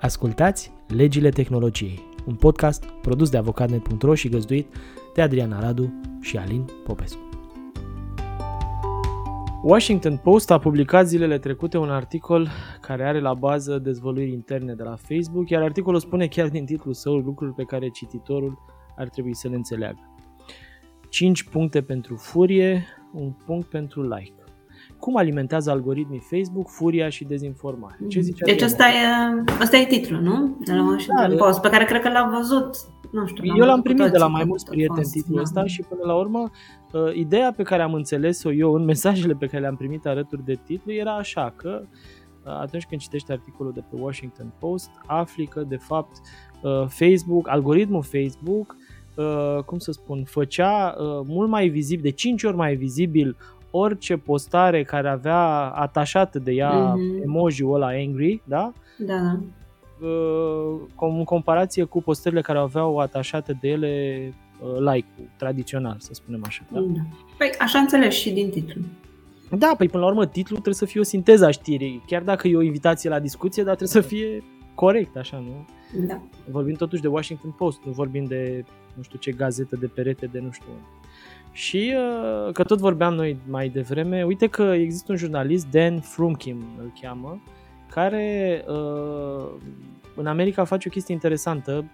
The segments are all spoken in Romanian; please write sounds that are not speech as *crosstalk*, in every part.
Ascultați Legile Tehnologiei, un podcast produs de avocatnet.ro și găzduit de Adriana Radu și Alin Popescu. Washington Post a publicat zilele trecute un articol care are la bază dezvăluiri interne de la Facebook, iar articolul spune chiar din titlul său lucruri pe care cititorul ar trebui să le înțeleagă. 5 puncte pentru furie, un punct pentru like cum alimentează algoritmii Facebook furia și dezinformarea. Ce zice deci asta e, asta e titlul, nu? De la Washington da, Post, pe care cred că l-am văzut. Nu știu, Eu l-am primit de la mai mulți prieteni titlul da. ăsta și până la urmă uh, ideea pe care am înțeles-o eu în mesajele pe care le-am primit alături de titlu era așa că uh, atunci când citești articolul de pe Washington Post, afli că de fapt uh, Facebook, algoritmul Facebook cum să spun, făcea mult mai vizibil, de 5 ori mai vizibil orice postare care avea atașat de ea mm-hmm. emoji-ul ăla angry, da? Da. Uh, în comparație cu postările care aveau atașate de ele uh, like-ul tradițional, să spunem așa. Da? da. Păi așa înțeles și din titlu. Da, păi până la urmă titlul trebuie să fie o sinteză a știrii, chiar dacă e o invitație la discuție, dar trebuie să fie corect, așa, nu? Da. Vorbim totuși de Washington Post, nu vorbim de nu știu ce gazetă de perete de nu știu și uh, că tot vorbeam noi mai devreme, uite că există un jurnalist, Dan Frumkin îl cheamă, care uh, în America face o chestie interesantă.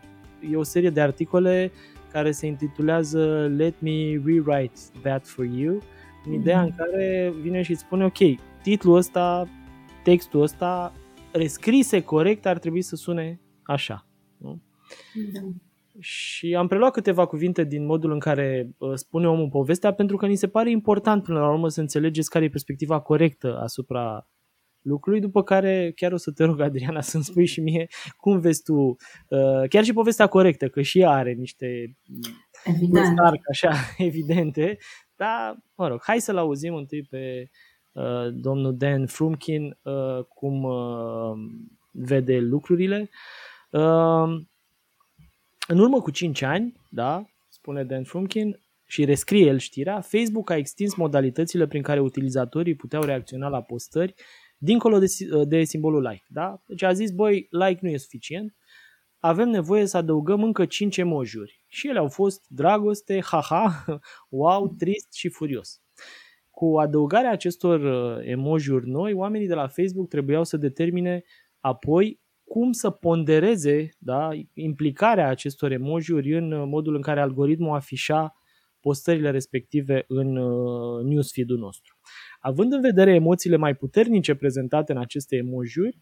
E o serie de articole care se intitulează Let me rewrite that for you, în mm-hmm. ideea în care vine și îți spune, ok, titlul ăsta, textul ăsta, rescrise corect, ar trebui să sune așa. Nu? Da. Și am preluat câteva cuvinte din modul în care uh, spune omul povestea pentru că ni se pare important până la urmă să înțelegeți care e perspectiva corectă asupra lucrului, după care chiar o să te rog, Adriana, *laughs* să-mi spui și mie cum vezi tu, uh, chiar și povestea corectă, că și ea are niște Evident. așa *laughs* evidente, dar, mă rog, hai să-l auzim întâi pe uh, domnul Dan Frumkin uh, cum uh, vede lucrurile. Uh, în urmă cu 5 ani, da, spune Dan Frumkin, și rescrie el știrea, Facebook a extins modalitățile prin care utilizatorii puteau reacționa la postări dincolo de, de simbolul like. Da? Deci a zis, băi, like nu e suficient, avem nevoie să adăugăm încă 5 emojiuri. Și ele au fost dragoste, haha, *laughs* wow, trist și furios. Cu adăugarea acestor uh, emojiuri noi, oamenii de la Facebook trebuiau să determine apoi cum să pondereze da, implicarea acestor emojiuri în modul în care algoritmul afișa postările respective în uh, newsfeed-ul nostru. Având în vedere emoțiile mai puternice prezentate în aceste emojiuri,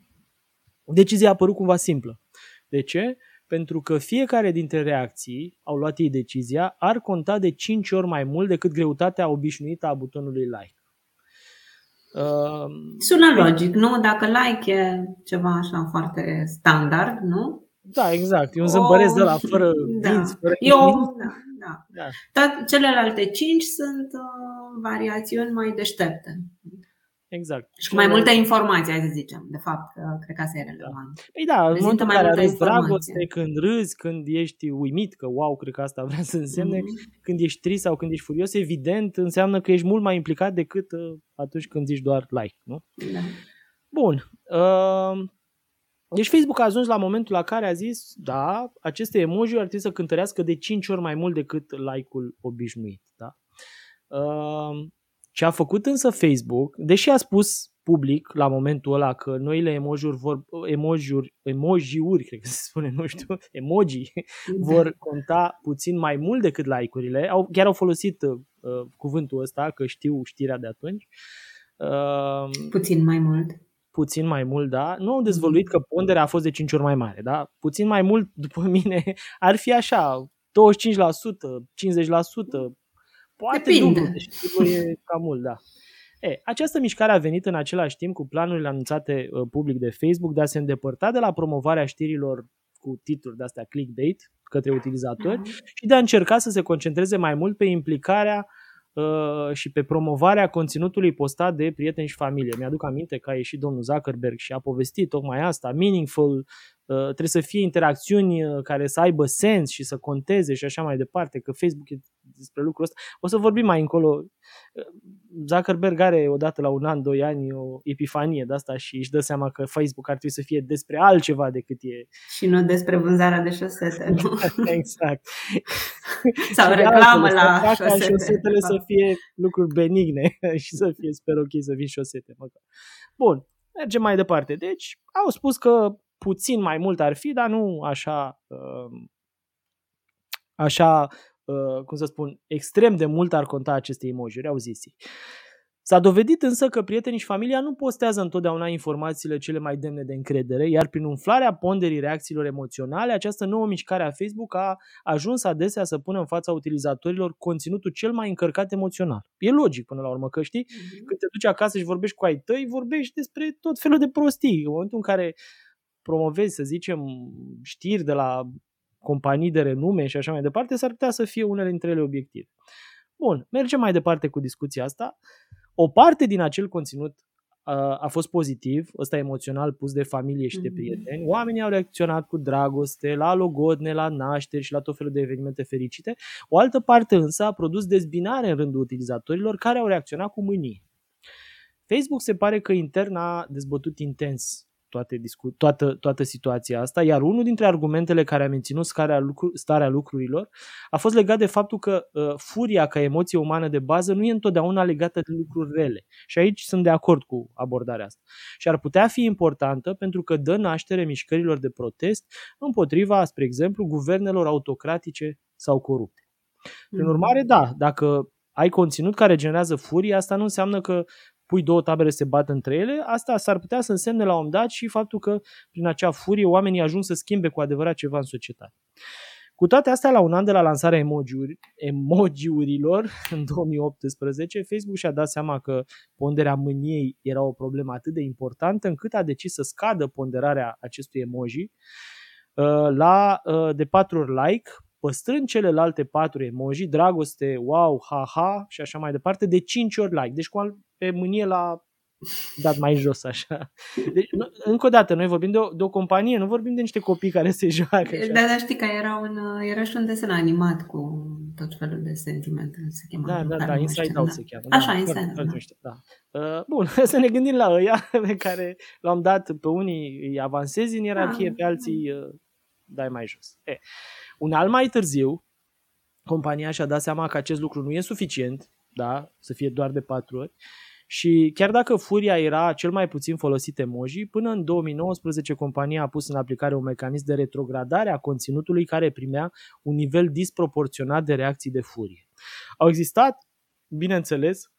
decizia a apărut cumva simplă. De ce? Pentru că fiecare dintre reacții, au luat ei decizia, ar conta de 5 ori mai mult decât greutatea obișnuită a butonului like. Uh, Sună logic, nu? Dacă like e ceva așa foarte standard, nu? Da, exact. E un zâmbăresc de la fără *laughs* da. dinți, fără Eu, da, da. da. Dar celelalte cinci sunt uh, variațiuni mai deștepte. Exact. Și cu mai multe informații, hai să zicem. De fapt, cred că asta e relevant. Da. Păi da, în momentul în care arăți dragoste, când râzi, când ești uimit, că wow, cred că asta *laughs* vrea să însemne, mm-hmm. când ești trist sau când ești furios, evident, înseamnă că ești mult mai implicat decât uh, atunci când zici doar like, nu? Da. Bun. Uh, deci Facebook a ajuns la momentul la care a zis, da, aceste emoji ar trebui să cântărească de 5 ori mai mult decât like-ul obișnuit. Da? Uh, ce a făcut însă Facebook, deși a spus public la momentul ăla că noile emojiuri vor, emojiuri, emojiuri, cred că se spune, nu știu, emoji, da. vor conta puțin mai mult decât like-urile. Au, chiar au folosit uh, cuvântul ăsta, că știu știrea de atunci. Uh, puțin mai mult. Puțin mai mult, da. Nu au dezvăluit că ponderea a fost de 5 ori mai mare, da. Puțin mai mult, după mine, *laughs* ar fi așa, 25%, 50%, Poate Depinde. dublu, deci e cam mult, da. E, această mișcare a venit în același timp cu planurile anunțate uh, public de Facebook de a se îndepărta de la promovarea știrilor cu titluri de astea clickbait către utilizatori uh-huh. și de a încerca să se concentreze mai mult pe implicarea uh, și pe promovarea conținutului postat de prieteni și familie. Mi-aduc aminte că a ieșit domnul Zuckerberg și a povestit tocmai asta, meaningful, Uh, trebuie să fie interacțiuni uh, care să aibă sens și să conteze și așa mai departe, că Facebook e despre lucrul ăsta. O să vorbim mai încolo. Zuckerberg are odată la un an, doi ani o epifanie de asta și își dă seama că Facebook ar trebui să fie despre altceva decât e. Și nu despre vânzarea de șosete, nu? *laughs* exact. Sau reclamă la șosete. șosetele să fie lucruri benigne *laughs* și să fie, sper ok, să fie șosete. Măcar. Bun, mergem mai departe. Deci, au spus că puțin mai mult ar fi, dar nu așa uh, așa, uh, cum să spun, extrem de mult ar conta aceste emoji au zis ei. S-a dovedit însă că prietenii și familia nu postează întotdeauna informațiile cele mai demne de încredere, iar prin umflarea ponderii reacțiilor emoționale, această nouă mișcare a Facebook a ajuns adesea să pună în fața utilizatorilor conținutul cel mai încărcat emoțional. E logic până la urmă, că știi, mm-hmm. când te duci acasă și vorbești cu ai tăi, vorbești despre tot felul de prostii. În momentul în care promovezi, să zicem, știri de la companii de renume și așa mai departe, s-ar putea să fie unele dintre ele obiective. Bun, mergem mai departe cu discuția asta. O parte din acel conținut a fost pozitiv, ăsta emoțional pus de familie și de mhm. prieteni. Oamenii au reacționat cu dragoste la logodne, la nașteri și la tot felul de evenimente fericite. O altă parte însă a produs dezbinare în rândul utilizatorilor care au reacționat cu mânie. Facebook se pare că intern a dezbătut intens toate discu- toată, toată situația asta, iar unul dintre argumentele care a menținut starea, lucru- starea lucrurilor a fost legat de faptul că uh, furia ca emoție umană de bază nu e întotdeauna legată de lucruri rele. Și aici sunt de acord cu abordarea asta. Și ar putea fi importantă pentru că dă naștere mișcărilor de protest împotriva, spre exemplu, guvernelor autocratice sau corupte. Prin mm. urmare, da, dacă ai conținut care generează furie, asta nu înseamnă că pui două tabere să se bată între ele, asta s-ar putea să însemne la un dat și faptul că prin acea furie oamenii ajung să schimbe cu adevărat ceva în societate. Cu toate astea, la un an de la lansarea emoji-uri, emoji-urilor, *laughs* în 2018, Facebook și-a dat seama că ponderea mâniei era o problemă atât de importantă încât a decis să scadă ponderarea acestui emoji uh, la uh, de 4 ori like, păstrând celelalte patru emoji, dragoste, wow, ha-ha și așa mai departe, de 5 ori like. Deci cu pe mânie la dat mai jos așa. Deci, încă o dată, noi vorbim de o, de o companie, nu vorbim de niște copii care se joacă. Așa. Da, dar știi că era, un, era și un desen animat cu tot felul de sentimente. Se chema da, da, da, Inside Out da. se cheamă. Așa, da, Inside da. da. Uh, bun, *laughs* să ne gândim la ăia *laughs* pe care l-am dat pe unii îi avansezi în ierarhie, da. pe alții uh, dai mai jos. E. Un alt mai târziu, compania și-a dat seama că acest lucru nu e suficient, da, să fie doar de patru ori, și chiar dacă Furia era cel mai puțin folosit emoji, până în 2019 compania a pus în aplicare un mecanism de retrogradare a conținutului care primea un nivel disproporționat de reacții de furie. Au existat, bineînțeles,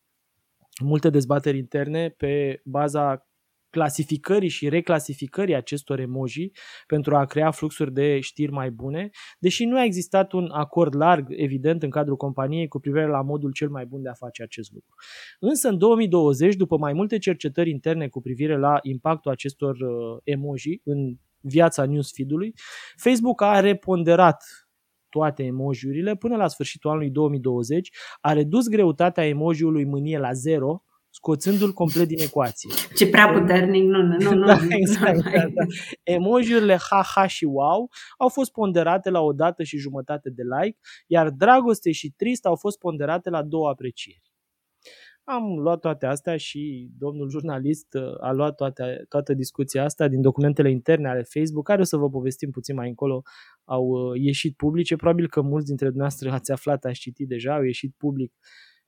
multe dezbateri interne pe baza clasificării și reclasificării acestor emoji pentru a crea fluxuri de știri mai bune, deși nu a existat un acord larg, evident, în cadrul companiei cu privire la modul cel mai bun de a face acest lucru. Însă, în 2020, după mai multe cercetări interne cu privire la impactul acestor uh, emoji în viața newsfeed-ului, Facebook a reponderat toate emojiurile până la sfârșitul anului 2020, a redus greutatea emojiului mânie la zero, scoțându-l complet din ecuație. Ce prea puternic, nu, nu, nu. *laughs* da, exact, da, da. Emojiurile ha-ha și wow au fost ponderate la o dată și jumătate de like, iar dragoste și trist au fost ponderate la două aprecieri. Am luat toate astea și domnul jurnalist uh, a luat toate, toată discuția asta din documentele interne ale Facebook, care o să vă povestim puțin mai încolo, au uh, ieșit publice. Probabil că mulți dintre dumneavoastră ați aflat, ați citit deja, au ieșit public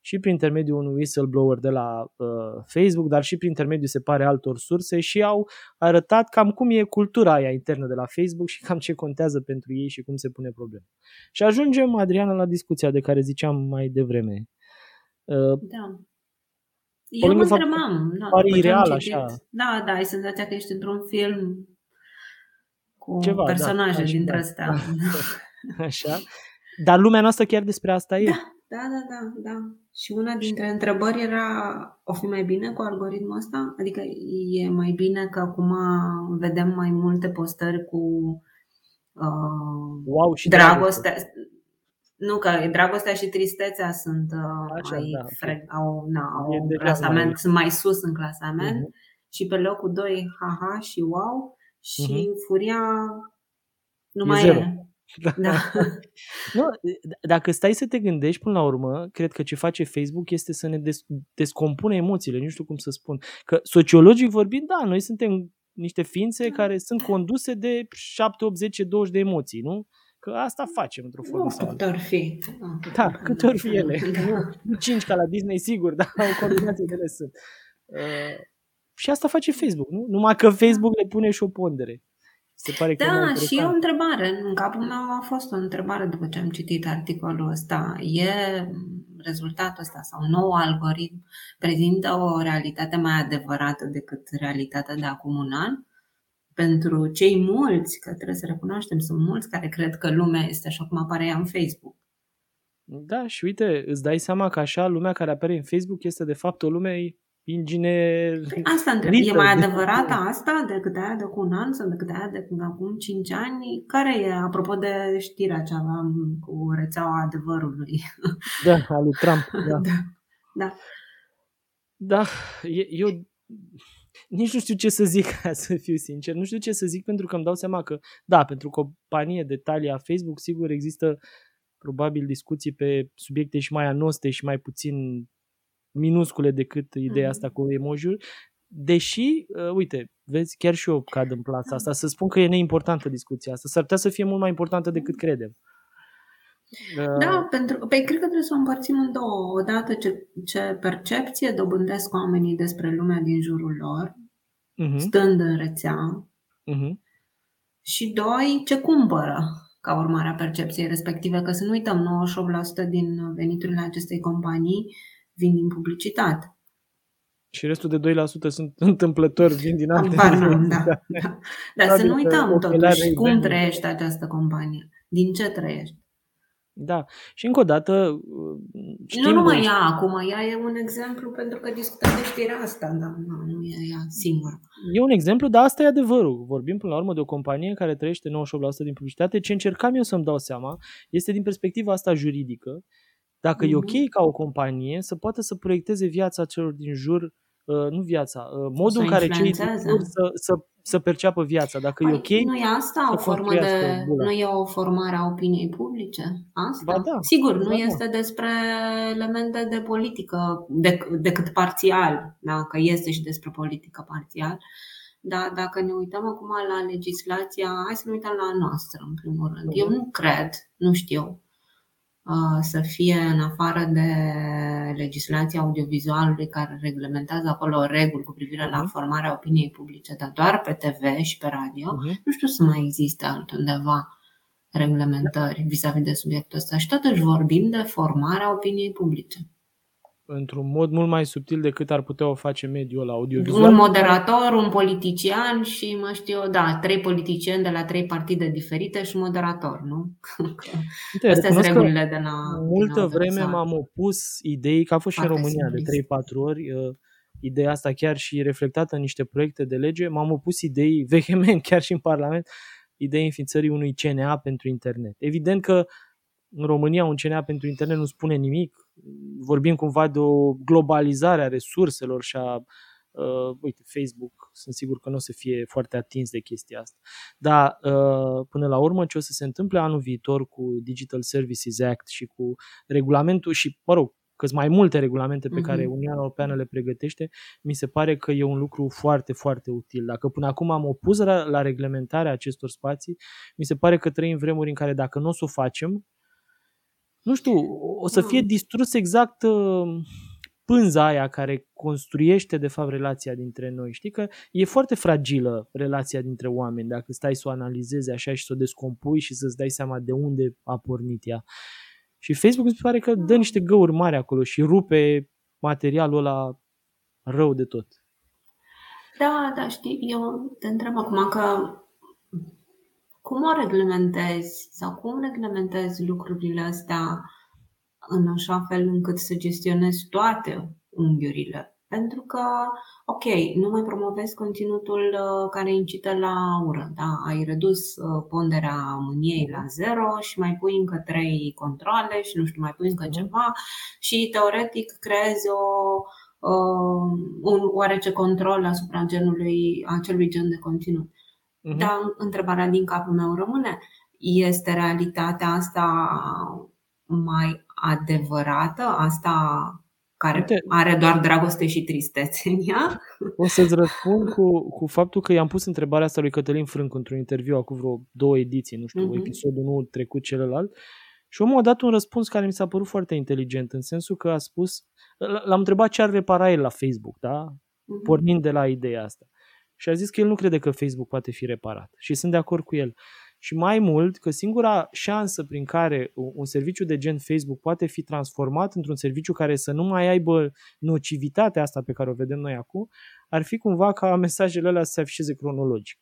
și prin intermediul unui whistleblower de la uh, Facebook, dar și prin intermediul, se pare, altor surse și au arătat cam cum e cultura aia internă de la Facebook și cam ce contează pentru ei și cum se pune problema. Și ajungem, Adriana, la discuția de care ziceam mai devreme. Uh, da. Eu mă întrebam. Da, pare ireal așa. Da, da, ai senzația că ești într-un film cu Ceva, da, personaje da, dintre astea. Da. *laughs* Așa. Dar lumea noastră chiar despre asta e. Da, da, da, da. da. Și una dintre întrebări era, o fi mai bine cu algoritmul ăsta? Adică e mai bine că acum vedem mai multe postări cu uh, wow, și dragoste. Dragoste. Nu, că dragostea și tristețea sunt uh, Așa, mai da, freg, au, na, au un clasament, mai... sunt mai sus în clasament uh-huh. și pe locul 2 haha și wow și uh-huh. furia nu e mai zero. e. Da. da. nu, dacă stai să te gândești până la urmă, cred că ce face Facebook este să ne des- descompune emoțiile, nu știu cum să spun. Că sociologic vorbind, da, noi suntem niște ființe da. care sunt conduse de 7, 8, 10, 20 de emoții, nu? Că asta facem într-o formă sau alta. ori fi. Da, cât ori fi ele. Da. Nu cinci ca la Disney, sigur, dar o combinație de ele sunt. Uh, și asta face Facebook, nu? Numai că Facebook le pune și o pondere. Se pare că da, și e o întrebare. În capul meu a fost o întrebare după ce am citit articolul ăsta. E rezultatul ăsta sau nou algoritm prezintă o realitate mai adevărată decât realitatea de acum un an? Pentru cei mulți, că trebuie să recunoaștem, sunt mulți care cred că lumea este așa cum apare ea în Facebook. Da, și uite, îți dai seama că așa lumea care apare în Facebook este de fapt o lume inginer... Păi asta întreb. E mai adevărată asta decât aia de cu un an sau decât aia de acum 5 ani? Care e, apropo de știrea ce aveam cu rețeaua adevărului? Da, a lui Trump. *laughs* Da. da. da. Da, eu nici nu știu ce să zic, *laughs* ca să fiu sincer. Nu știu ce să zic pentru că îmi dau seama că, da, pentru companie de talia Facebook, sigur există probabil discuții pe subiecte și mai anoste și mai puțin minuscule decât ideea asta cu emoji Deși, uh, uite, vezi, chiar și eu cad în plasa asta, să spun că e neimportantă discuția asta. S-ar putea să fie mult mai importantă decât credem. Da, uh, pentru, păi cred că trebuie să o împărțim în două. Odată ce, ce percepție dobândesc oamenii despre lumea din jurul lor, uh-huh. stând în rețea, uh-huh. și doi, ce cumpără ca urmare a percepției respective, că să nu uităm, 98% din veniturile acestei companii vin din publicitate. Și restul de 2% sunt *laughs* întâmplători, vin din alte da, da, da. Dar să nu uităm totuși cum trăiește această companie, din ce trăiește. Da, și încă o dată știm Nu numai ea acum, ea e un exemplu pentru că discutăm de știrea asta, dar nu, nu e ea singură. E un exemplu, dar asta e adevărul. Vorbim până la urmă de o companie care trăiește 98% din publicitate. Ce încercam eu să-mi dau seama este din perspectiva asta juridică, dacă mm-hmm. e ok ca o companie să poată să proiecteze viața celor din jur, uh, nu viața, uh, modul în care cei din jur să, să, să perceapă viața. Dacă păi, e ok. Nu e asta o formă de. Nu e o formare a opiniei publice? Asta? Ba da, Sigur, nu ba este da. despre elemente de politică dec- decât parțial, da? că este și despre politică parțial. Dar dacă ne uităm acum la legislația, hai să ne uităm la noastră, în primul rând. Eu nu cred, nu știu, să fie în afară de legislația audiovizualului care reglementează acolo reguli cu privire la mhm. formarea opiniei publice, dar doar pe TV și pe radio, uh-huh. nu știu să mai există altundeva reglementări vis-a-vis de subiectul ăsta. Și totuși vorbim de formarea opiniei publice într-un mod mult mai subtil decât ar putea o face mediul ăla audiovizual. Un moderator, un politician și, mă știu, da, trei politicieni de la trei partide diferite și moderator, nu? Uite, Astea sunt regulile de la Multă vreme m-am opus ideii, că a fost și în România simplist. de 3-4 ori, uh, ideea asta chiar și reflectată în niște proiecte de lege, m-am opus ideii *laughs* vehement, chiar și în Parlament, ideea înființării unui CNA pentru internet. Evident că în România un CNA pentru internet nu spune nimic, vorbim cumva de o globalizare a resurselor și a uh, uite, Facebook, sunt sigur că nu o să fie foarte atins de chestia asta. Dar uh, până la urmă ce o să se întâmple anul viitor cu Digital Services Act și cu regulamentul și, mă rog, că mai multe regulamente pe care mhm. Uniunea Europeană le pregătește, mi se pare că e un lucru foarte, foarte util. Dacă până acum am opus la, la reglementarea acestor spații, mi se pare că trăim vremuri în care dacă nu o să o facem, nu știu, o să fie distrus exact uh, pânza aia care construiește de fapt relația dintre noi. Știi că e foarte fragilă relația dintre oameni dacă stai să o analizezi așa și să o descompui și să-ți dai seama de unde a pornit ea. Și Facebook mi se pare că dă niște găuri mari acolo și rupe materialul ăla rău de tot. Da, da, știi, eu te întreb acum că cum o reglementezi sau cum reglementezi lucrurile astea în așa fel încât să gestionezi toate unghiurile? Pentru că, ok, nu mai promovezi conținutul uh, care incită la ură, da? ai redus uh, ponderea mâniei la zero și mai pui încă trei controle și nu știu, mai pui încă mhm. ceva și teoretic creezi o, uh, un oarece control asupra genului, acelui gen de conținut. Uh-huh. Dar întrebarea din capul meu rămâne, este realitatea asta mai adevărată, asta care Uite, are doar dragoste și tristețe în ea? *laughs* O să-ți răspund cu, cu faptul că i-am pus întrebarea asta lui Cătălin Frânc într-un interviu acum vreo două ediții, nu știu, uh-huh. episodul nu trecut celălalt, și omul a dat un răspuns care mi s-a părut foarte inteligent, în sensul că a spus, l-am întrebat ce ar repara el la Facebook, da? Uh-huh. Pornind de la ideea asta. Și a zis că el nu crede că Facebook poate fi reparat. Și sunt de acord cu el. Și mai mult, că singura șansă prin care un serviciu de gen Facebook poate fi transformat într-un serviciu care să nu mai aibă nocivitatea asta pe care o vedem noi acum, ar fi cumva ca *laughs* mesajele alea să se afișeze cronologic.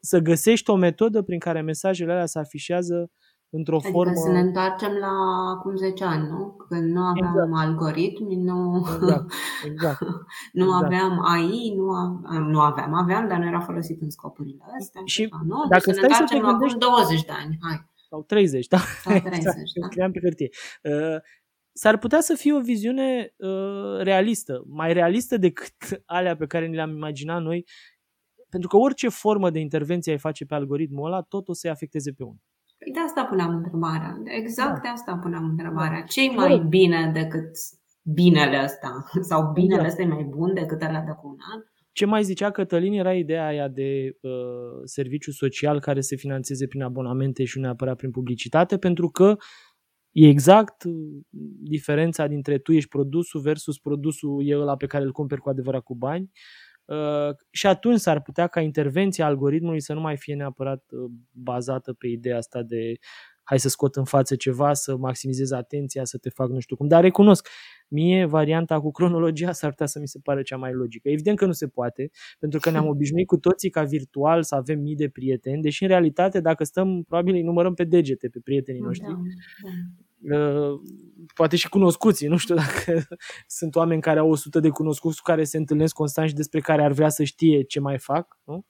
Să găsești o metodă prin care mesajele alea se afișează într-o adică formă... să ne întoarcem la acum 10 ani, nu? Când nu aveam exact. algoritmi, nu, exact. Exact. *laughs* nu exact. aveam AI, nu, aveam, nu aveam, aveam, dar nu era folosit în scopurile astea. Și ceva, nu? Deci dacă deci să ne întoarcem la acum 20 de ani, hai. Sau 30, da? Sau 30, *laughs* exact. da? Scriam pe hârtie. Uh, s-ar putea să fie o viziune uh, realistă, mai realistă decât *laughs* alea pe care ni le-am imaginat noi, pentru că orice formă de intervenție ai face pe algoritmul ăla, tot o să-i afecteze pe unul. Păi de asta puneam întrebarea. Exact de asta puneam întrebarea. Da. ce mai bine decât binele ăsta? *laughs* Sau binele exact. ăsta e mai bun decât ăla de cu un an? Ce mai zicea Cătălin era ideea aia de uh, serviciu social care se finanțeze prin abonamente și nu neapărat prin publicitate, pentru că e exact uh, diferența dintre tu ești produsul versus produsul e ăla pe care îl cumperi cu adevărat cu bani. Uh, și atunci s-ar putea ca intervenția algoritmului să nu mai fie neapărat uh, bazată pe ideea asta de hai să scot în față ceva, să maximizez atenția, să te fac nu știu cum. Dar recunosc, mie varianta cu cronologia s-ar putea să mi se pare cea mai logică. Evident că nu se poate, pentru că ne-am *laughs* obișnuit cu toții ca virtual să avem mii de prieteni, deși în realitate dacă stăm, probabil îi numărăm pe degete pe prietenii da, noștri. Da, da. Uh, poate și cunoscuții, nu știu *laughs* dacă sunt oameni care au 100 de cunoscuți cu care se întâlnesc constant și despre care ar vrea să știe ce mai fac, nu?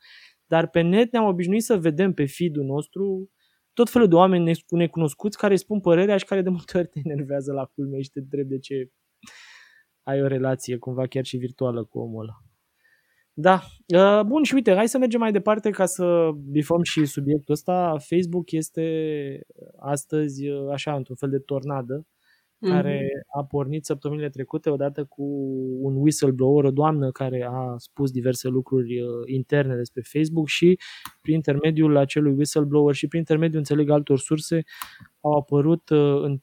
Dar pe net ne-am obișnuit să vedem pe feed-ul nostru tot felul de oameni necunoscuți care spun părerea și care de multe ori te enervează la culme și te întreb de ce ai o relație cumva chiar și virtuală cu omul ăla. Da. Uh, bun, și uite, hai să mergem mai departe ca să bifăm și subiectul ăsta. Facebook este astăzi uh, așa, într-un fel de tornadă mm-hmm. care a pornit săptămânile trecute odată cu un whistleblower, o doamnă care a spus diverse lucruri uh, interne despre Facebook și prin intermediul acelui whistleblower și prin intermediul, înțeleg, altor surse au apărut în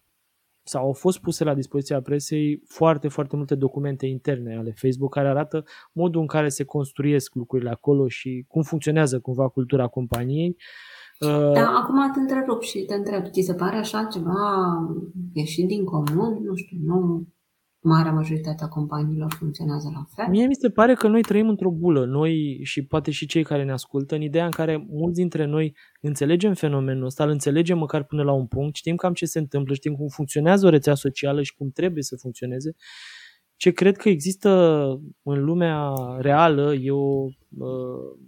sau au fost puse la dispoziția presei foarte, foarte multe documente interne ale Facebook care arată modul în care se construiesc lucrurile acolo și cum funcționează cumva cultura companiei. Da, acum te întrerup și te întreb, ți se pare așa ceva ieșit din comun? Nu știu, nu marea majoritatea companiilor funcționează la fel. Mie mi se pare că noi trăim într-o bulă, noi și poate și cei care ne ascultă, în ideea în care mulți dintre noi înțelegem fenomenul ăsta, îl înțelegem măcar până la un punct, știm cam ce se întâmplă, știm cum funcționează o rețea socială și cum trebuie să funcționeze. Ce cred că există în lumea reală e o uh,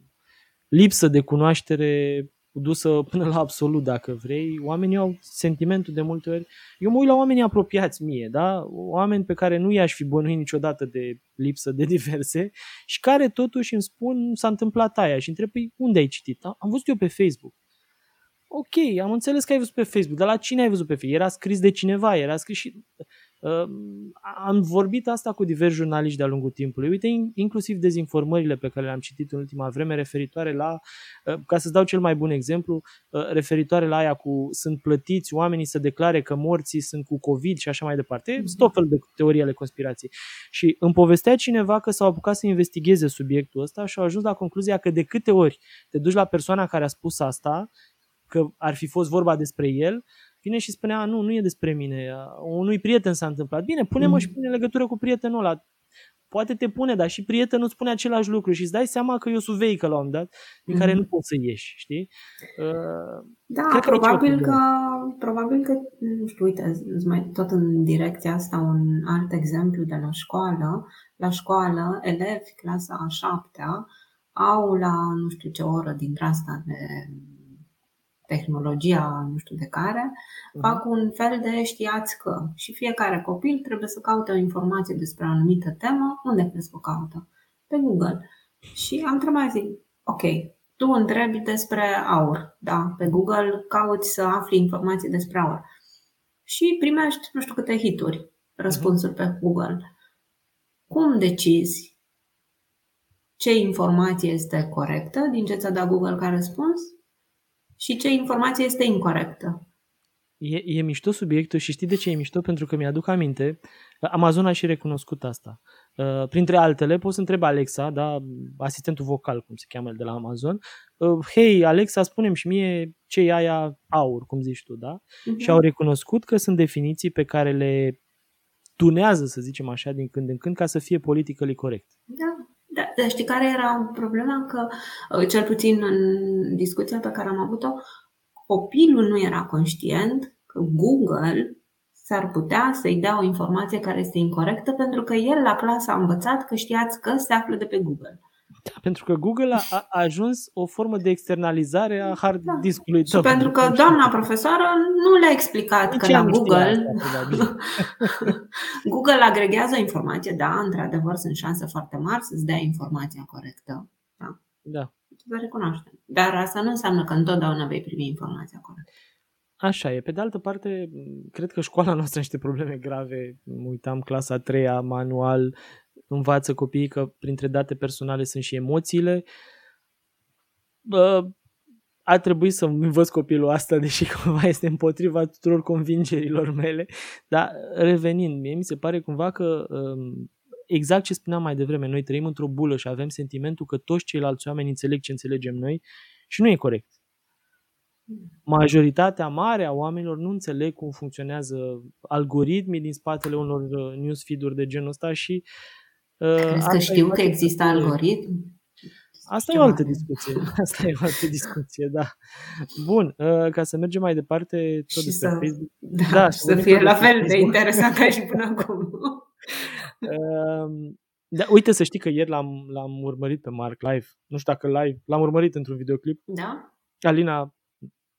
lipsă de cunoaștere dusă până la absolut, dacă vrei. Oamenii au sentimentul de multe ori. Eu mă uit la oamenii apropiați mie, da? Oameni pe care nu i-aș fi bănuit niciodată de lipsă de diverse și care totuși îmi spun s-a întâmplat aia și întreb, păi unde ai citit? Am văzut eu pe Facebook. Ok, am înțeles că ai văzut pe Facebook, dar la cine ai văzut pe Facebook? Era scris de cineva, era scris și am vorbit asta cu diversi jurnaliști de-a lungul timpului. Uite, inclusiv dezinformările pe care le-am citit în ultima vreme referitoare la, uh, ca să-ți dau cel mai bun exemplu, uh, referitoare la aia cu sunt plătiți oamenii să declare că morții sunt cu COVID și așa mai departe. Mm-hmm. Tot fel de teorii ale conspirației. Și îmi povestea cineva că s-au apucat să investigheze subiectul ăsta și au ajuns la concluzia că de câte ori te duci la persoana care a spus asta, că ar fi fost vorba despre el, vine și spunea, nu, nu e despre mine, unui prieten s-a întâmplat. Bine, pune-mă mm. și pune legătură cu prietenul ăla. Poate te pune, dar și prietenul îți spune același lucru și îți dai seama că e o suveică la un dat din mm. care nu poți să ieși, știi? Uh, da, Cred probabil că, că, probabil că, nu știu, uite, mai tot în direcția asta un alt exemplu de la școală. La școală, elevi, clasa a șaptea, au la nu știu ce oră din asta de tehnologia nu știu de care, mhm. fac un fel de știați că și fiecare copil trebuie să caute o informație despre o anumită temă. Unde crezi că o caută? Pe Google. Și am întrebat, zic, ok, tu întrebi despre aur, da, pe Google cauți să afli informații despre aur și primești nu știu câte hituri, răspunsuri pe Google. Cum decizi ce informație este corectă din ce ți-a dat Google ca răspuns și ce informație este incorrectă? E, e mișto subiectul și știi de ce e mișto? Pentru că mi-aduc aminte, Amazon a și recunoscut asta. Uh, printre altele, poți să întrebi Alexa, da, asistentul vocal, cum se cheamă el de la Amazon, uh, hei, Alexa, spunem și mie ce e aia aur, cum zici tu, da? Uh-huh. Și au recunoscut că sunt definiții pe care le tunează, să zicem așa, din când în când, ca să fie politically corect. Da, da, dar știi care era problema? Că, uh, cel puțin în discuția pe care am avut-o, copilul nu era conștient că Google s-ar putea să-i dea o informație care este incorrectă pentru că el la clasă a învățat că știați că se află de pe Google. Da, pentru că Google a, a ajuns o formă de externalizare a hard da. discului tău. Și pentru că doamna profesoară nu le-a explicat Nici că la Google asta, *laughs* Google agregează informație, da, într-adevăr sunt șanse foarte mari să-ți dea informația corectă. Da. Da. Să recunoaștem. Dar asta nu înseamnă că întotdeauna vei primi informația corectă. Așa e. Pe de altă parte, cred că școala noastră are niște probleme grave. Uitam clasa a treia, manual, învață copiii că printre date personale sunt și emoțiile. Bă, a trebuit să învăț copilul asta, deși *laughs* cumva este împotriva tuturor convingerilor mele. Dar revenind, mie mi se pare cumva că um, exact ce spuneam mai devreme, noi trăim într-o bulă și avem sentimentul că toți ceilalți oameni înțeleg ce înțelegem noi și nu e corect. Majoritatea mare a oamenilor nu înțeleg cum funcționează algoritmii din spatele unor uh, newsfeed-uri de genul ăsta și uh, Crezi că știu că există algoritmi? Asta e o altă discuție. *laughs* Asta e o altă discuție, da. Bun, uh, ca să mergem mai departe tot și despre să, Facebook. Da, da și să fie la fel de interesant ca și *laughs* până acum. uh, da, uite să știi că ieri l-am, l-am urmărit pe Mark live. Nu știu dacă live, l-am urmărit într-un videoclip. Da? Alina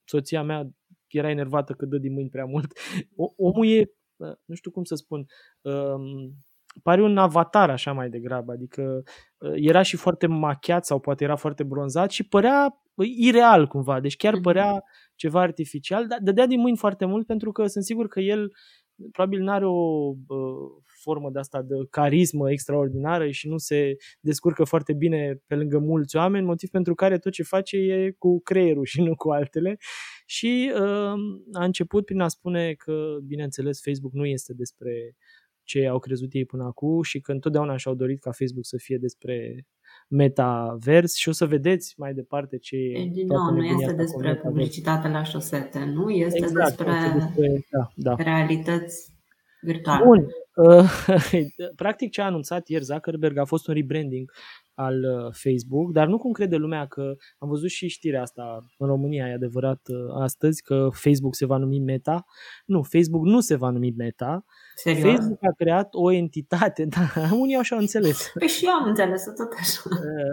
soția mea era enervată că dă din mâini prea mult. O, omul e, nu știu cum să spun, um, pare un avatar așa mai degrabă, adică uh, era și foarte machiat sau poate era foarte bronzat și părea ireal cumva, deci chiar mhm. părea ceva artificial, dar dădea din mâini foarte mult pentru că sunt sigur că el probabil nu are o uh, formă de asta de carismă extraordinară și nu se descurcă foarte bine pe lângă mulți oameni, motiv pentru care tot ce face e cu creierul *laughs* și nu cu altele. Și uh, a început prin a spune că, bineînțeles, Facebook nu este despre ce au crezut ei până acum și că întotdeauna și-au dorit ca Facebook să fie despre metavers și o să vedeți mai departe ce e. Din nou, nu este despre publicitate la șosete, nu? Este exact, despre, despre da, da. realități virtuale. Bun. Uh, *laughs* practic ce a anunțat ieri Zuckerberg a fost un rebranding al uh, Facebook, dar nu cum crede lumea că am văzut și știrea asta în România, e adevărat uh, astăzi, că Facebook se va numi Meta. Nu, Facebook nu se va numi Meta. Serios? Facebook a creat o entitate, *laughs* dar unii așa au înțeles. Păi și eu am înțeles tot așa.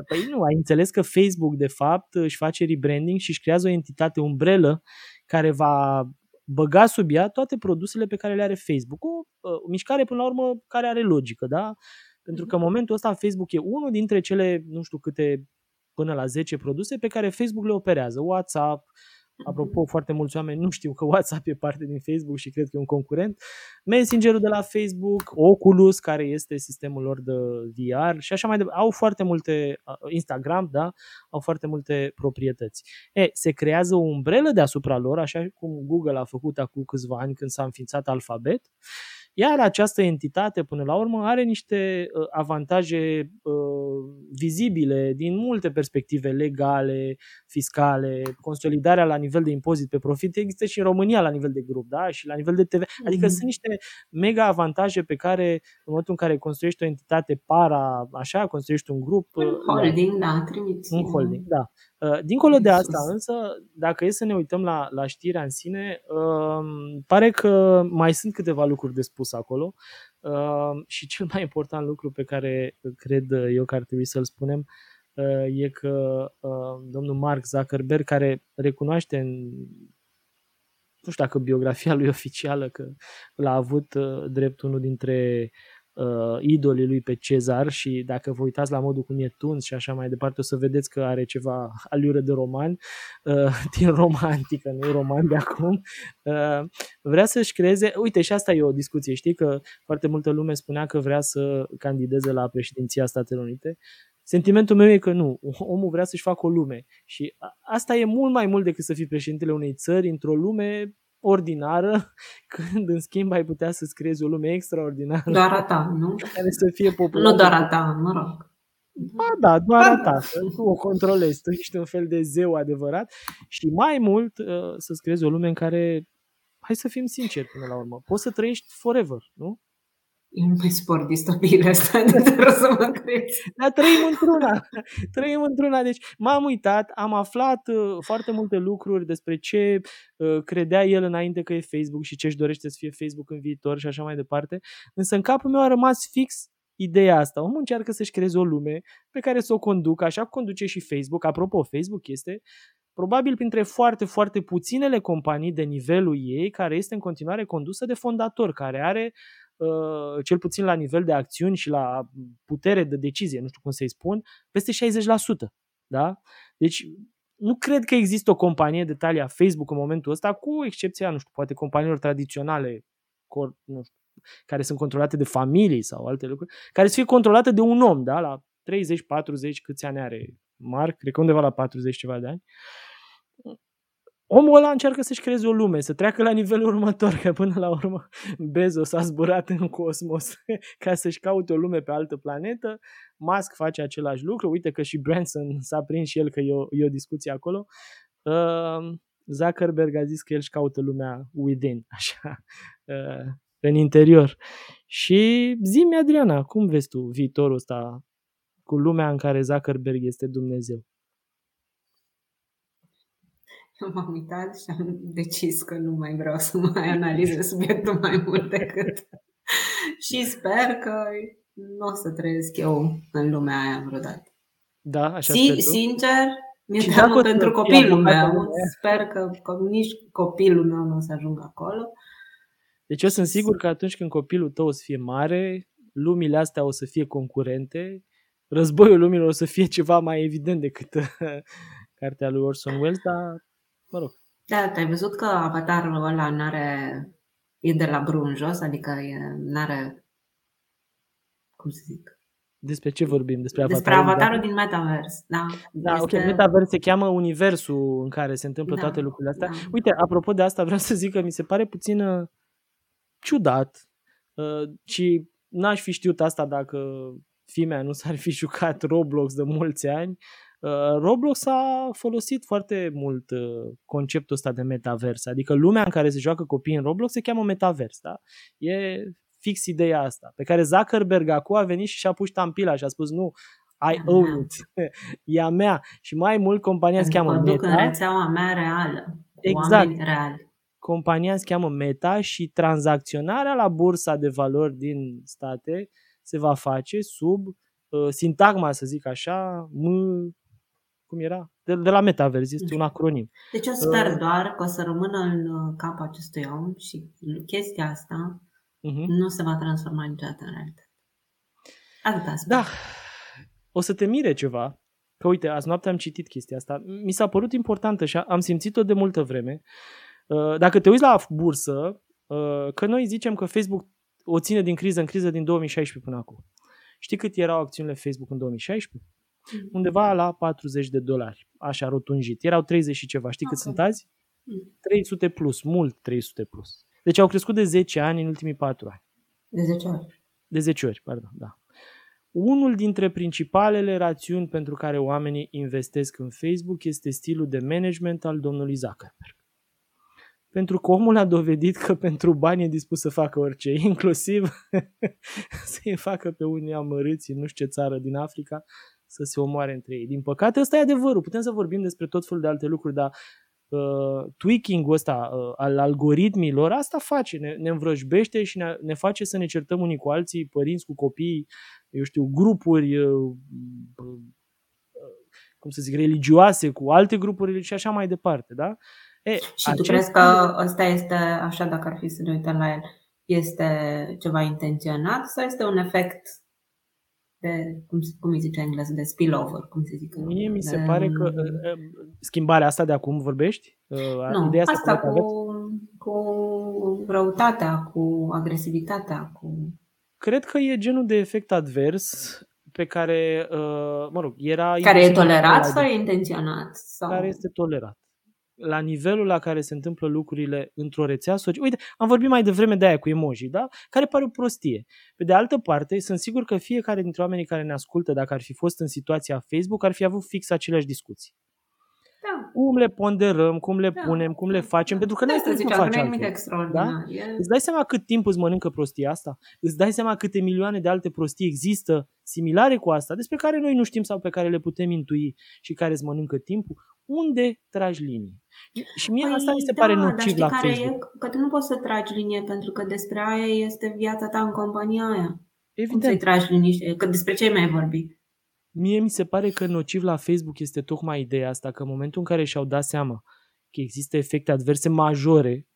Păi nu, ai înțeles că Facebook de fapt își face rebranding și își creează o entitate umbrelă care va băga sub ea toate produsele pe care le are Facebook. O, o mișcare, până la urmă, care are logică, da? Pentru că în momentul ăsta Facebook e unul dintre cele, nu știu câte, până la 10 produse pe care Facebook le operează. WhatsApp, Apropo, foarte mulți oameni nu știu că WhatsApp e parte din Facebook și cred că e un concurent. Messengerul de la Facebook, Oculus, care este sistemul lor de VR și așa mai departe. Au foarte multe, Instagram, da, au foarte multe proprietăți. E, se creează o umbrelă deasupra lor, așa cum Google a făcut acum câțiva ani când s-a înființat Alphabet iar această entitate, până la urmă, are niște uh, avantaje uh, vizibile din multe perspective legale, fiscale, consolidarea la nivel de impozit pe profit există și în România la nivel de grup, da? Și la nivel de TV. Adică mm-hmm. sunt niște mega avantaje pe care, în momentul în care construiești o entitate para, așa, construiești un grup. Un holding, da, da trimiți. Un holding, da. Uh, dincolo de asta, însă, dacă e să ne uităm la, la știrea în sine, uh, pare că mai sunt câteva lucruri de spus acolo. Uh, și cel mai important lucru pe care cred eu că ar trebui să-l spunem e că domnul Mark Zuckerberg, care recunoaște în nu știu dacă biografia lui oficială, că l-a avut drept unul dintre uh, idolii lui pe Cezar și dacă vă uitați la modul cum e tuns și așa mai departe, o să vedeți că are ceva aliură de roman, uh, *laughs* din Roma antică, nu e roman de acum. Uh, vrea să-și creeze, uite și asta e o discuție, știi că foarte multă lume spunea că vrea să candideze la președinția Statelor Unite. Sentimentul meu e că nu, omul vrea să-și facă o lume și asta e mult mai mult decât să fii președintele unei țări într-o lume ordinară, *laughs* când în schimb ai putea să-ți creezi o lume extraordinară. Doar a ta, nu? Care să fie populară. Nu doar a ta, mă rog. Ba da, doar a ta, să tu o controlezi, tu ești un fel de zeu adevărat și mai mult uh, să-ți creezi o lume în care, hai să fim sinceri până la urmă, poți să trăiești forever, nu? Eu *laughs* nu mai sport distopile astea, de să mă crezi. Dar trăim într-una. Trăim într-una. Deci m-am uitat, am aflat uh, foarte multe lucruri despre ce uh, credea el înainte că e Facebook și ce își dorește să fie Facebook în viitor și așa mai departe. Însă în capul meu a rămas fix ideea asta. Omul încearcă să-și creeze o lume pe care să o conducă, așa cum conduce și Facebook. Apropo, Facebook este probabil printre foarte, foarte puținele companii de nivelul ei care este în continuare condusă de fondator, care are Uh, cel puțin la nivel de acțiuni și la putere de decizie, nu știu cum să-i spun, peste 60%. Da? Deci nu cred că există o companie de talia Facebook în momentul ăsta, cu excepția, nu știu, poate companiilor tradiționale, nu știu, care sunt controlate de familii sau alte lucruri, care să fie controlate de un om, da? la 30-40, câți ani are Mark, cred că undeva la 40 ceva de ani, omul ăla încearcă să-și creeze o lume, să treacă la nivelul următor, că până la urmă *laughs* Bezos a zburat în cosmos *laughs* ca să-și caute o lume pe altă planetă. Musk face același lucru. Uite că și Branson s-a prins și el că e o, e o discuție acolo. Uh, Zuckerberg a zis că el își caută lumea within, *laughs* așa, uh, în interior. Și zi Adriana, cum vezi tu viitorul ăsta cu lumea în care Zuckerberg este Dumnezeu? *laughs* m-am uitat și am decis că nu mai vreau să mai analizez subiectul mai mult decât *laughs* și sper că nu o să trăiesc eu în lumea aia vreodată. Da, așa si- Sincer, mi-e teamă pentru copilul meu. Sper că, că nici copilul meu nu o să ajungă acolo. Deci eu sunt sigur că atunci când copilul tău o să fie mare, lumile astea o să fie concurente, războiul lumilor o să fie ceva mai evident decât *laughs* cartea lui Orson Welles, dar mă rog. Da, ai văzut că avatarul ăla n-are, e de la brun jos, adică e, n-are, cum să zic, despre ce vorbim? Despre avatarul, Despre avatarul din Metaverse, da. Da, este... ok, Metaverse se cheamă universul în care se întâmplă da, toate lucrurile astea. Da. Uite, apropo de asta, vreau să zic că mi se pare puțin uh, ciudat uh, și n-aș fi știut asta dacă fimea nu s-ar fi jucat Roblox de mulți ani. Uh, Roblox a folosit foarte mult uh, conceptul ăsta de metavers, adică lumea în care se joacă copii în Roblox se cheamă metavers, da? E fix ideea asta, pe care Zuckerberg acum a venit și și-a pus ștampila și a spus nu, I own it, *laughs* e a mea și mai mult compania se cheamă Meta. în rețeaua mea reală, exact. reali. Compania se cheamă Meta și tranzacționarea la bursa de valori din state se va face sub uh, sintagma, să zic așa, M cum era? De, de la Metaverse, este un acronim. Deci eu sper uh, doar că o să rămână în uh, capul acestui om și chestia asta uh-huh. nu se va transforma niciodată în realitate. Atâta sper. Da. O să te mire ceva, că uite, azi noapte am citit chestia asta. Mi s-a părut importantă și am simțit-o de multă vreme. Uh, dacă te uiți la bursă, uh, că noi zicem că Facebook o ține din criză în criză din 2016 până acum. Știi cât erau acțiunile Facebook în 2016? Mm. undeva la 40 de dolari, așa rotunjit. Erau 30 și ceva. Știi okay. cât sunt azi? 300 mm. plus, mult 300 plus. Deci au crescut de 10 ani în ultimii 4 ani. De 10 ori. De 10 ori, pardon, da. Unul dintre principalele rațiuni pentru care oamenii investesc în Facebook este stilul de management al domnului Zuckerberg. Pentru că omul a dovedit că pentru bani e dispus să facă orice, *laughs* inclusiv să-i facă pe unii amărâți în nu știu ce țară din Africa să se omoare între ei. Din păcate, ăsta e adevărul. Putem să vorbim despre tot felul de alte lucruri, dar uh, tweaking-ul ăsta uh, al algoritmilor, asta face, ne, ne învrăjbește și ne, ne face să ne certăm unii cu alții, părinți cu copii, eu știu, grupuri, uh, uh, cum să zic, religioase cu alte grupuri și așa mai departe, da? E, și acest... tu crezi că ăsta este așa, dacă ar fi să ne uităm la el, este ceva intenționat sau este un efect de, cum, cum îi zice în engleză, de spillover, cum se zice. Mie mi se de, pare că uh, schimbarea asta de acum vorbești? Uh, nu, Ideea asta, asta cu, cu răutatea, cu agresivitatea, cu... Cred că e genul de efect advers pe care, uh, mă rog, era... Care e tolerat sau e intenționat? Sau... Care este tolerat la nivelul la care se întâmplă lucrurile într-o rețea socială. Uite, am vorbit mai devreme de aia cu emoji, da? Care pare o prostie. Pe de altă parte, sunt sigur că fiecare dintre oamenii care ne ascultă, dacă ar fi fost în situația Facebook, ar fi avut fix aceleași discuții. Da. Cum le ponderăm, cum le da. punem, cum le facem, da. pentru că nu este să face nimic extraordinar. Da? E... Îți dai seama cât timp îți mănâncă prostia asta? Îți dai seama câte milioane de alte prostii există similare cu asta, despre care noi nu știm sau pe care le putem intui și care îți mănâncă timpul? Unde tragi linii? Și mie păi, asta mi se da, pare nociv la care Facebook. E? Că tu nu poți să tragi linie pentru că despre aia este viața ta în compania aia. Evident. Cum să-i tragi linii? Că despre ce mai vorbi? Mie mi se pare că nociv la Facebook este tocmai ideea asta, că în momentul în care și-au dat seama că există efecte adverse majore,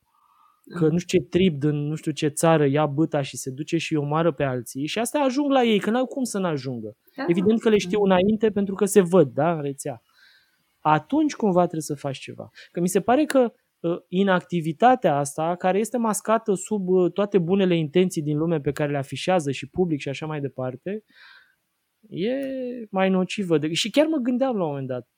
că nu știu ce trip din nu știu ce țară ia băta și se duce și omoară pe alții și asta ajung la ei, că n-au cum să n-ajungă. Da. Evident că le știu înainte pentru că se văd, da, în rețea atunci cumva trebuie să faci ceva. Că mi se pare că uh, inactivitatea asta, care este mascată sub uh, toate bunele intenții din lume pe care le afișează și public și așa mai departe, e mai nocivă. De... Și chiar mă gândeam la un moment dat,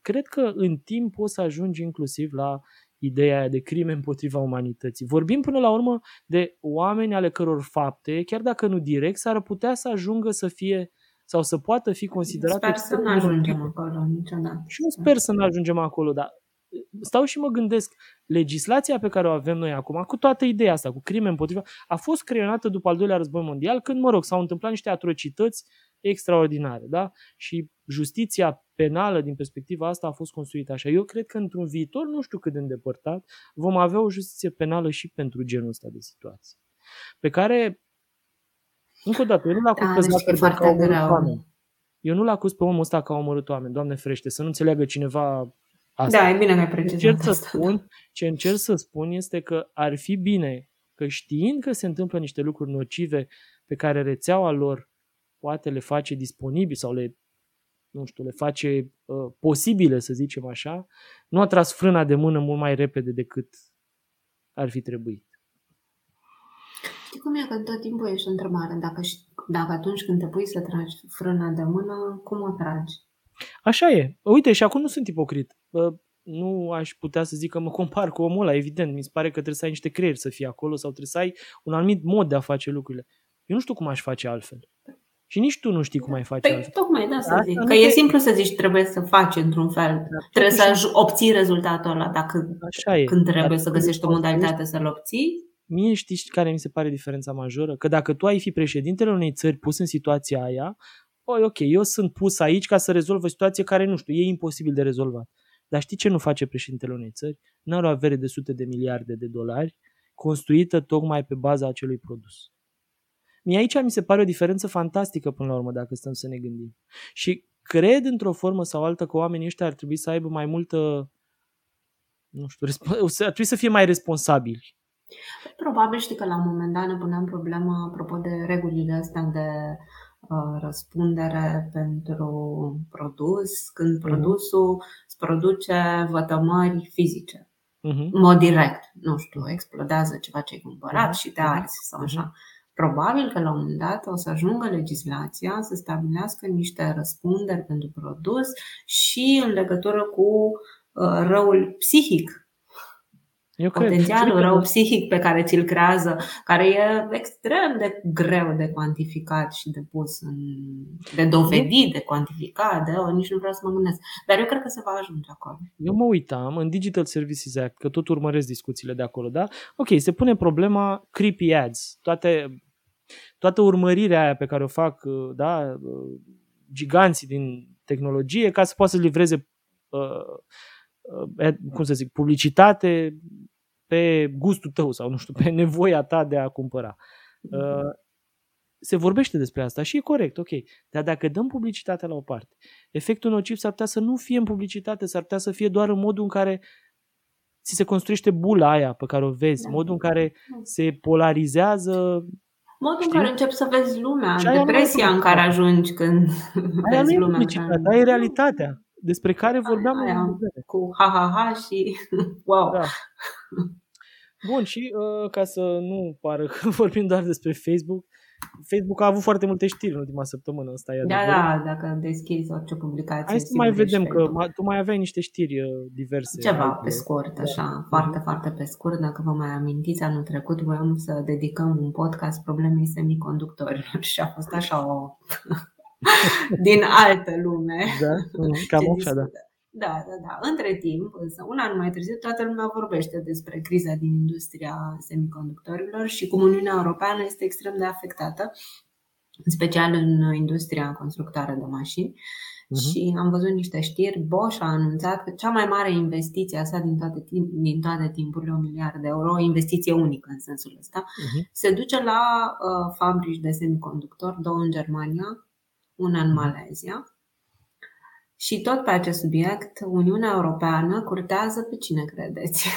cred că în timp poți să ajungi inclusiv la ideea aia de crime împotriva umanității. Vorbim până la urmă de oameni ale căror fapte, chiar dacă nu direct, s-ar putea să ajungă să fie sau să poată fi considerate... Sper să nu ajungem acolo niciodată. Și eu sper să nu ajungem acolo, dar stau și mă gândesc, legislația pe care o avem noi acum, cu toată ideea asta, cu crime împotriva, a fost creionată după al doilea război mondial, când, mă rog, s-au întâmplat niște atrocități extraordinare, da? Și justiția penală din perspectiva asta a fost construită așa. Eu cred că într-un viitor, nu știu cât de îndepărtat, vom avea o justiție penală și pentru genul ăsta de situații. Pe care încă o dată, eu nu l-acuz da, pe Zuckerberg că a omorât oameni. Eu nu l-acuz pe omul ăsta că a omorât oameni, Doamne ferește, să nu înțeleagă cineva asta. Da, e bine că ai precizat ce încerc, să spun, ce încerc să spun este că ar fi bine că știind că se întâmplă niște lucruri nocive pe care rețeaua lor poate le face disponibile sau le, nu știu, le face uh, posibile, să zicem așa, nu a tras frâna de mână mult mai repede decât ar fi trebuit. Știi cum e că tot timpul ești întrebare dacă, dacă atunci când te pui să tragi frâna de mână, cum o tragi? Așa e. Uite, și acum nu sunt ipocrit. Nu aș putea să zic că mă compar cu omul ăla, evident. Mi se pare că trebuie să ai niște creieri să fii acolo sau trebuie să ai un anumit mod de a face lucrurile. Eu nu știu cum aș face altfel. Și nici tu nu știi cum ai face păi, altfel. Tocmai, da, să zic. Că e simplu să zici trebuie să faci într-un fel. Da, trebuie să obții rezultatul ăla dacă Așa e. când trebuie Dar să găsești o modalitate să-l obții Mie știți care mi se pare diferența majoră? Că dacă tu ai fi președintele unei țări pus în situația aia, oi, ok, eu sunt pus aici ca să rezolv o situație care, nu știu, e imposibil de rezolvat. Dar știi ce nu face președintele unei țări? Nu are o avere de sute de miliarde de dolari construită tocmai pe baza acelui produs. Mie aici mi se pare o diferență fantastică până la urmă dacă stăm să ne gândim. Și cred într-o formă sau altă că oamenii ăștia ar trebui să aibă mai multă nu știu, *laughs* ar trebui să fie mai responsabili Probabil știi că la un moment dat ne puneam problema apropo de regulile astea de uh, răspundere pentru produs, când uh-huh. produsul îți produce vătămări fizice. Uh-huh. În mod direct, nu știu, explodează ceva ce ai cumpărat uh-huh. și te arzi sau uh-huh. Așa. Probabil că la un moment dat o să ajungă legislația să stabilească niște răspunderi pentru produs și în legătură cu uh, răul psihic eu potențialul cred. rău psihic pe care ți-l creează, care e extrem de greu de cuantificat și de pus în, de dovedit, de cuantificat, de, oh, nici nu vreau să mă gândesc. Dar eu cred că se va ajunge acolo. Eu mă uitam în Digital Services Act, că tot urmăresc discuțiile de acolo, da? Ok, se pune problema creepy ads, toate, toată urmărirea aia pe care o fac, da, giganții din tehnologie ca să poată să livreze uh, cum să zic, publicitate pe gustul tău sau nu știu, pe nevoia ta de a cumpăra. Uh, se vorbește despre asta și e corect, ok. Dar dacă dăm publicitatea la o parte, efectul nociv s-ar putea să nu fie în publicitate, s-ar putea să fie doar în modul în care ți se construiește bula aia pe care o vezi, Da. modul în care se polarizează, Modul în Știi? care începi să vezi lumea, Și aia nu e depresia în care ajungi când aia nu vezi e lumea. publicitate, care- aia e realitatea despre care vorbeam Aia. în vedere. Cu ha-ha-ha și *laughs* wow. Da. Bun, și uh, ca să nu pară că *laughs* vorbim doar despre Facebook, Facebook a avut foarte multe știri în ultima săptămână, asta e Da, adevărat. da, dacă deschizi orice publicație. Hai să sigur mai ești vedem, că Facebook. ma- tu mai aveai niște știri uh, diverse. Ceva alte- pe scurt, Da. așa, foarte, foarte pe scurt. Dacă vă mai amintiți, anul trecut voiam să dedicăm un podcast problemei semiconductorilor *laughs* și a fost așa o... *laughs* din altă lume. Da? Mm, Cam ce așa, da. Discută. Da, da, da. Între timp, însă, un an mai târziu, toată lumea vorbește despre criza din industria semiconductorilor și cum Uniunea Europeană este extrem de afectată, în special în industria constructoare de mașini. Mhm. Și am văzut niște știri. Bosch a anunțat că cea mai mare investiție a sa din toate, tim- din toate timpurile, un miliard de euro, o investiție unică în sensul ăsta, Mhm. se duce la uh, fabrici de semiconductori, două în Germania, una în Malezia. Și tot pe acest subiect, Uniunea Europeană curtează pe cine credeți?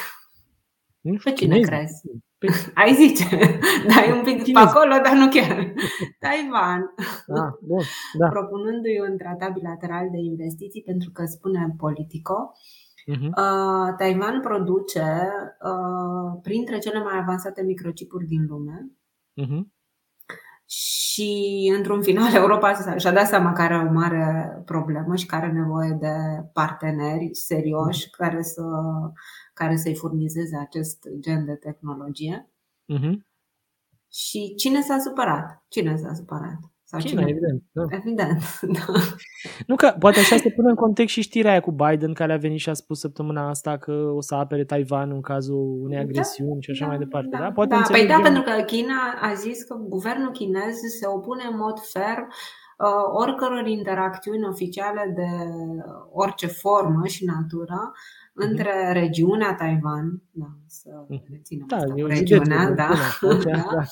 Nu știu, Pe cine chinezii. crezi? Pe... *laughs* Ai zice, *laughs* dai un pic pe Chinezi. acolo, dar nu chiar. Taiwan, Ah, bun, da. propunându-i un tratat bilateral de investiții, pentru că spune Politico, Mhm. uh, Taiwan produce uh, printre cele mai avansate microchipuri din lume Mhm. Și, într-un final, *laughs* Europa s- și-a dat seama că are o mare problemă și că are nevoie de parteneri serioși care, să, care să-i furnizeze acest gen de tehnologie. Mhm. Și cine s-a supărat? Cine s-a supărat? Sau China, cine? evident. Da. Evident, *laughs* da. Nu că, poate așa se pune în context și știrea aia cu Biden, care a venit și a spus săptămâna asta că o să apere Taiwan în cazul unei Da, agresiuni și așa mai departe. Da, Da, poate da. Păi înțelegem. da, pentru că China a zis că guvernul chinez se opune în mod ferm uh, oricăror interacțiuni oficiale de orice formă și natură între regiunea Taiwan, da, să Mhm. reținem Da, asta e cu o regiunea, județ, da, *laughs* da. da,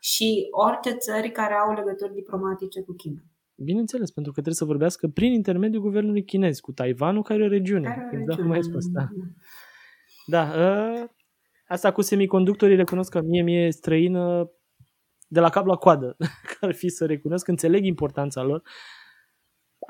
și orice țări care au legături diplomatice cu China. Bineînțeles, pentru că trebuie să vorbească prin intermediul guvernului chinez cu Taiwanul, care e o regiune. Care au exact cum regiune. ai spus, da. Da, ă, asta cu semiconductorii recunosc că mie mi-e străină de la cap la coadă, *laughs* că ar fi să recunosc, înțeleg importanța lor.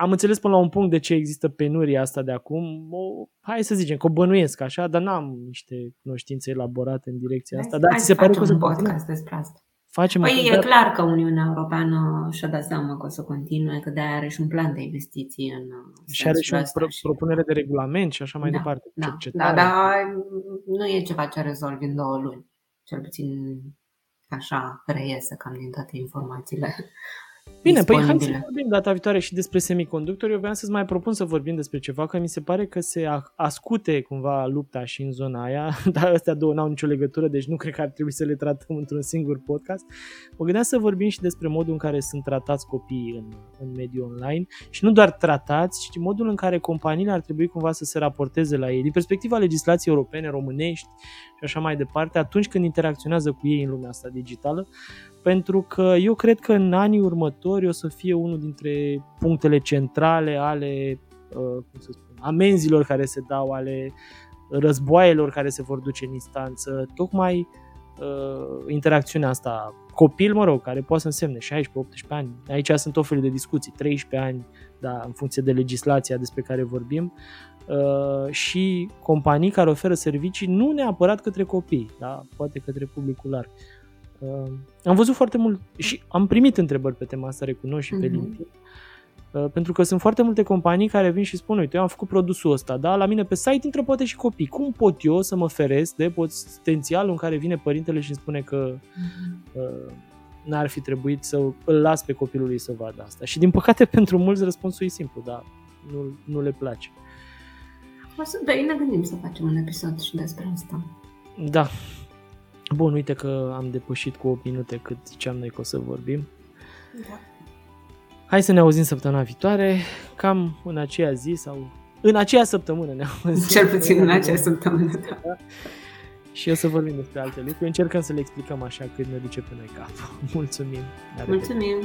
Am înțeles până la un punct de ce există penuria asta de acum. O, hai să zicem că o bănuiesc așa, dar n-am niște cunoștințe elaborate în direcția asta. Dar Hai ți să se pare că facem o să un continue? podcast despre asta. Facem Păi un e podcast? clar că Uniunea Europeană și-a dat seama că o să continue, că de-aia are și un plan de investiții în uh, și are și o sensul ăsta pro- și- propunere de regulament și așa mai Da, departe. Da, da, cercetare. dar nu e ceva ce rezolvi în două luni. Cel puțin așa reiese cam din toate informațiile. Bine, păi hai să disponibile. vorbim data viitoare și despre semiconductori. Eu vreau să-ți mai propun să vorbim despre ceva, că mi se pare că se a- ascute cumva lupta și în zona aia, *laughs* dar astea două n-au nicio legătură, deci nu cred că ar trebui să le tratăm într-un singur podcast. Mă gândeam să vorbim și despre modul în care sunt tratați copiii în, în mediul online și nu doar tratați, ci modul în care companiile ar trebui cumva să se raporteze la ei, din perspectiva legislației europene, românești și așa mai departe, atunci când interacționează cu ei în lumea asta digitală, pentru că eu cred că în anii următori o să fie unul dintre punctele centrale ale uh, cum să spun, amenzilor care se dau, ale războaielor care se vor duce în instanță, tocmai uh, interacțiunea asta copil, mă rog, care poate să însemne 16-18 ani. Aici sunt o fel de discuții, 13 ani, da, în funcție de legislația despre care vorbim, uh, și companii care oferă servicii nu neapărat către copii, da, poate către publicul larg. Uh, am văzut foarte mult și am primit întrebări pe tema asta, recunosc și pe Mhm. LinkedIn. Uh, pentru că sunt foarte multe companii care vin și spun, uite, eu am făcut produsul ăsta, da, la mine pe site intră poate și copii. Cum pot eu să mă feresc de potențialul în care vine părintele și îmi spune că uh, n-ar fi trebuit să îl las pe copilul lui să vadă asta. Și din păcate *laughs* pentru mulți răspunsul e simplu, da, nu, nu le place. O să, băi, ne gândim să facem un episod și despre asta. Da. Bun, uite că am depășit cu 8 minute cât ziceam noi că o să vorbim. Da. Hai să ne auzim săptămâna viitoare, cam în aceea zi sau în aceea săptămână ne auzim. Cel puțin în acea săptămână. Da. Și o să vorbim despre alte lucruri. Încercăm să le explicăm așa cât ne duce pe noi cap. Mulțumim! La revedere! Mulțumim!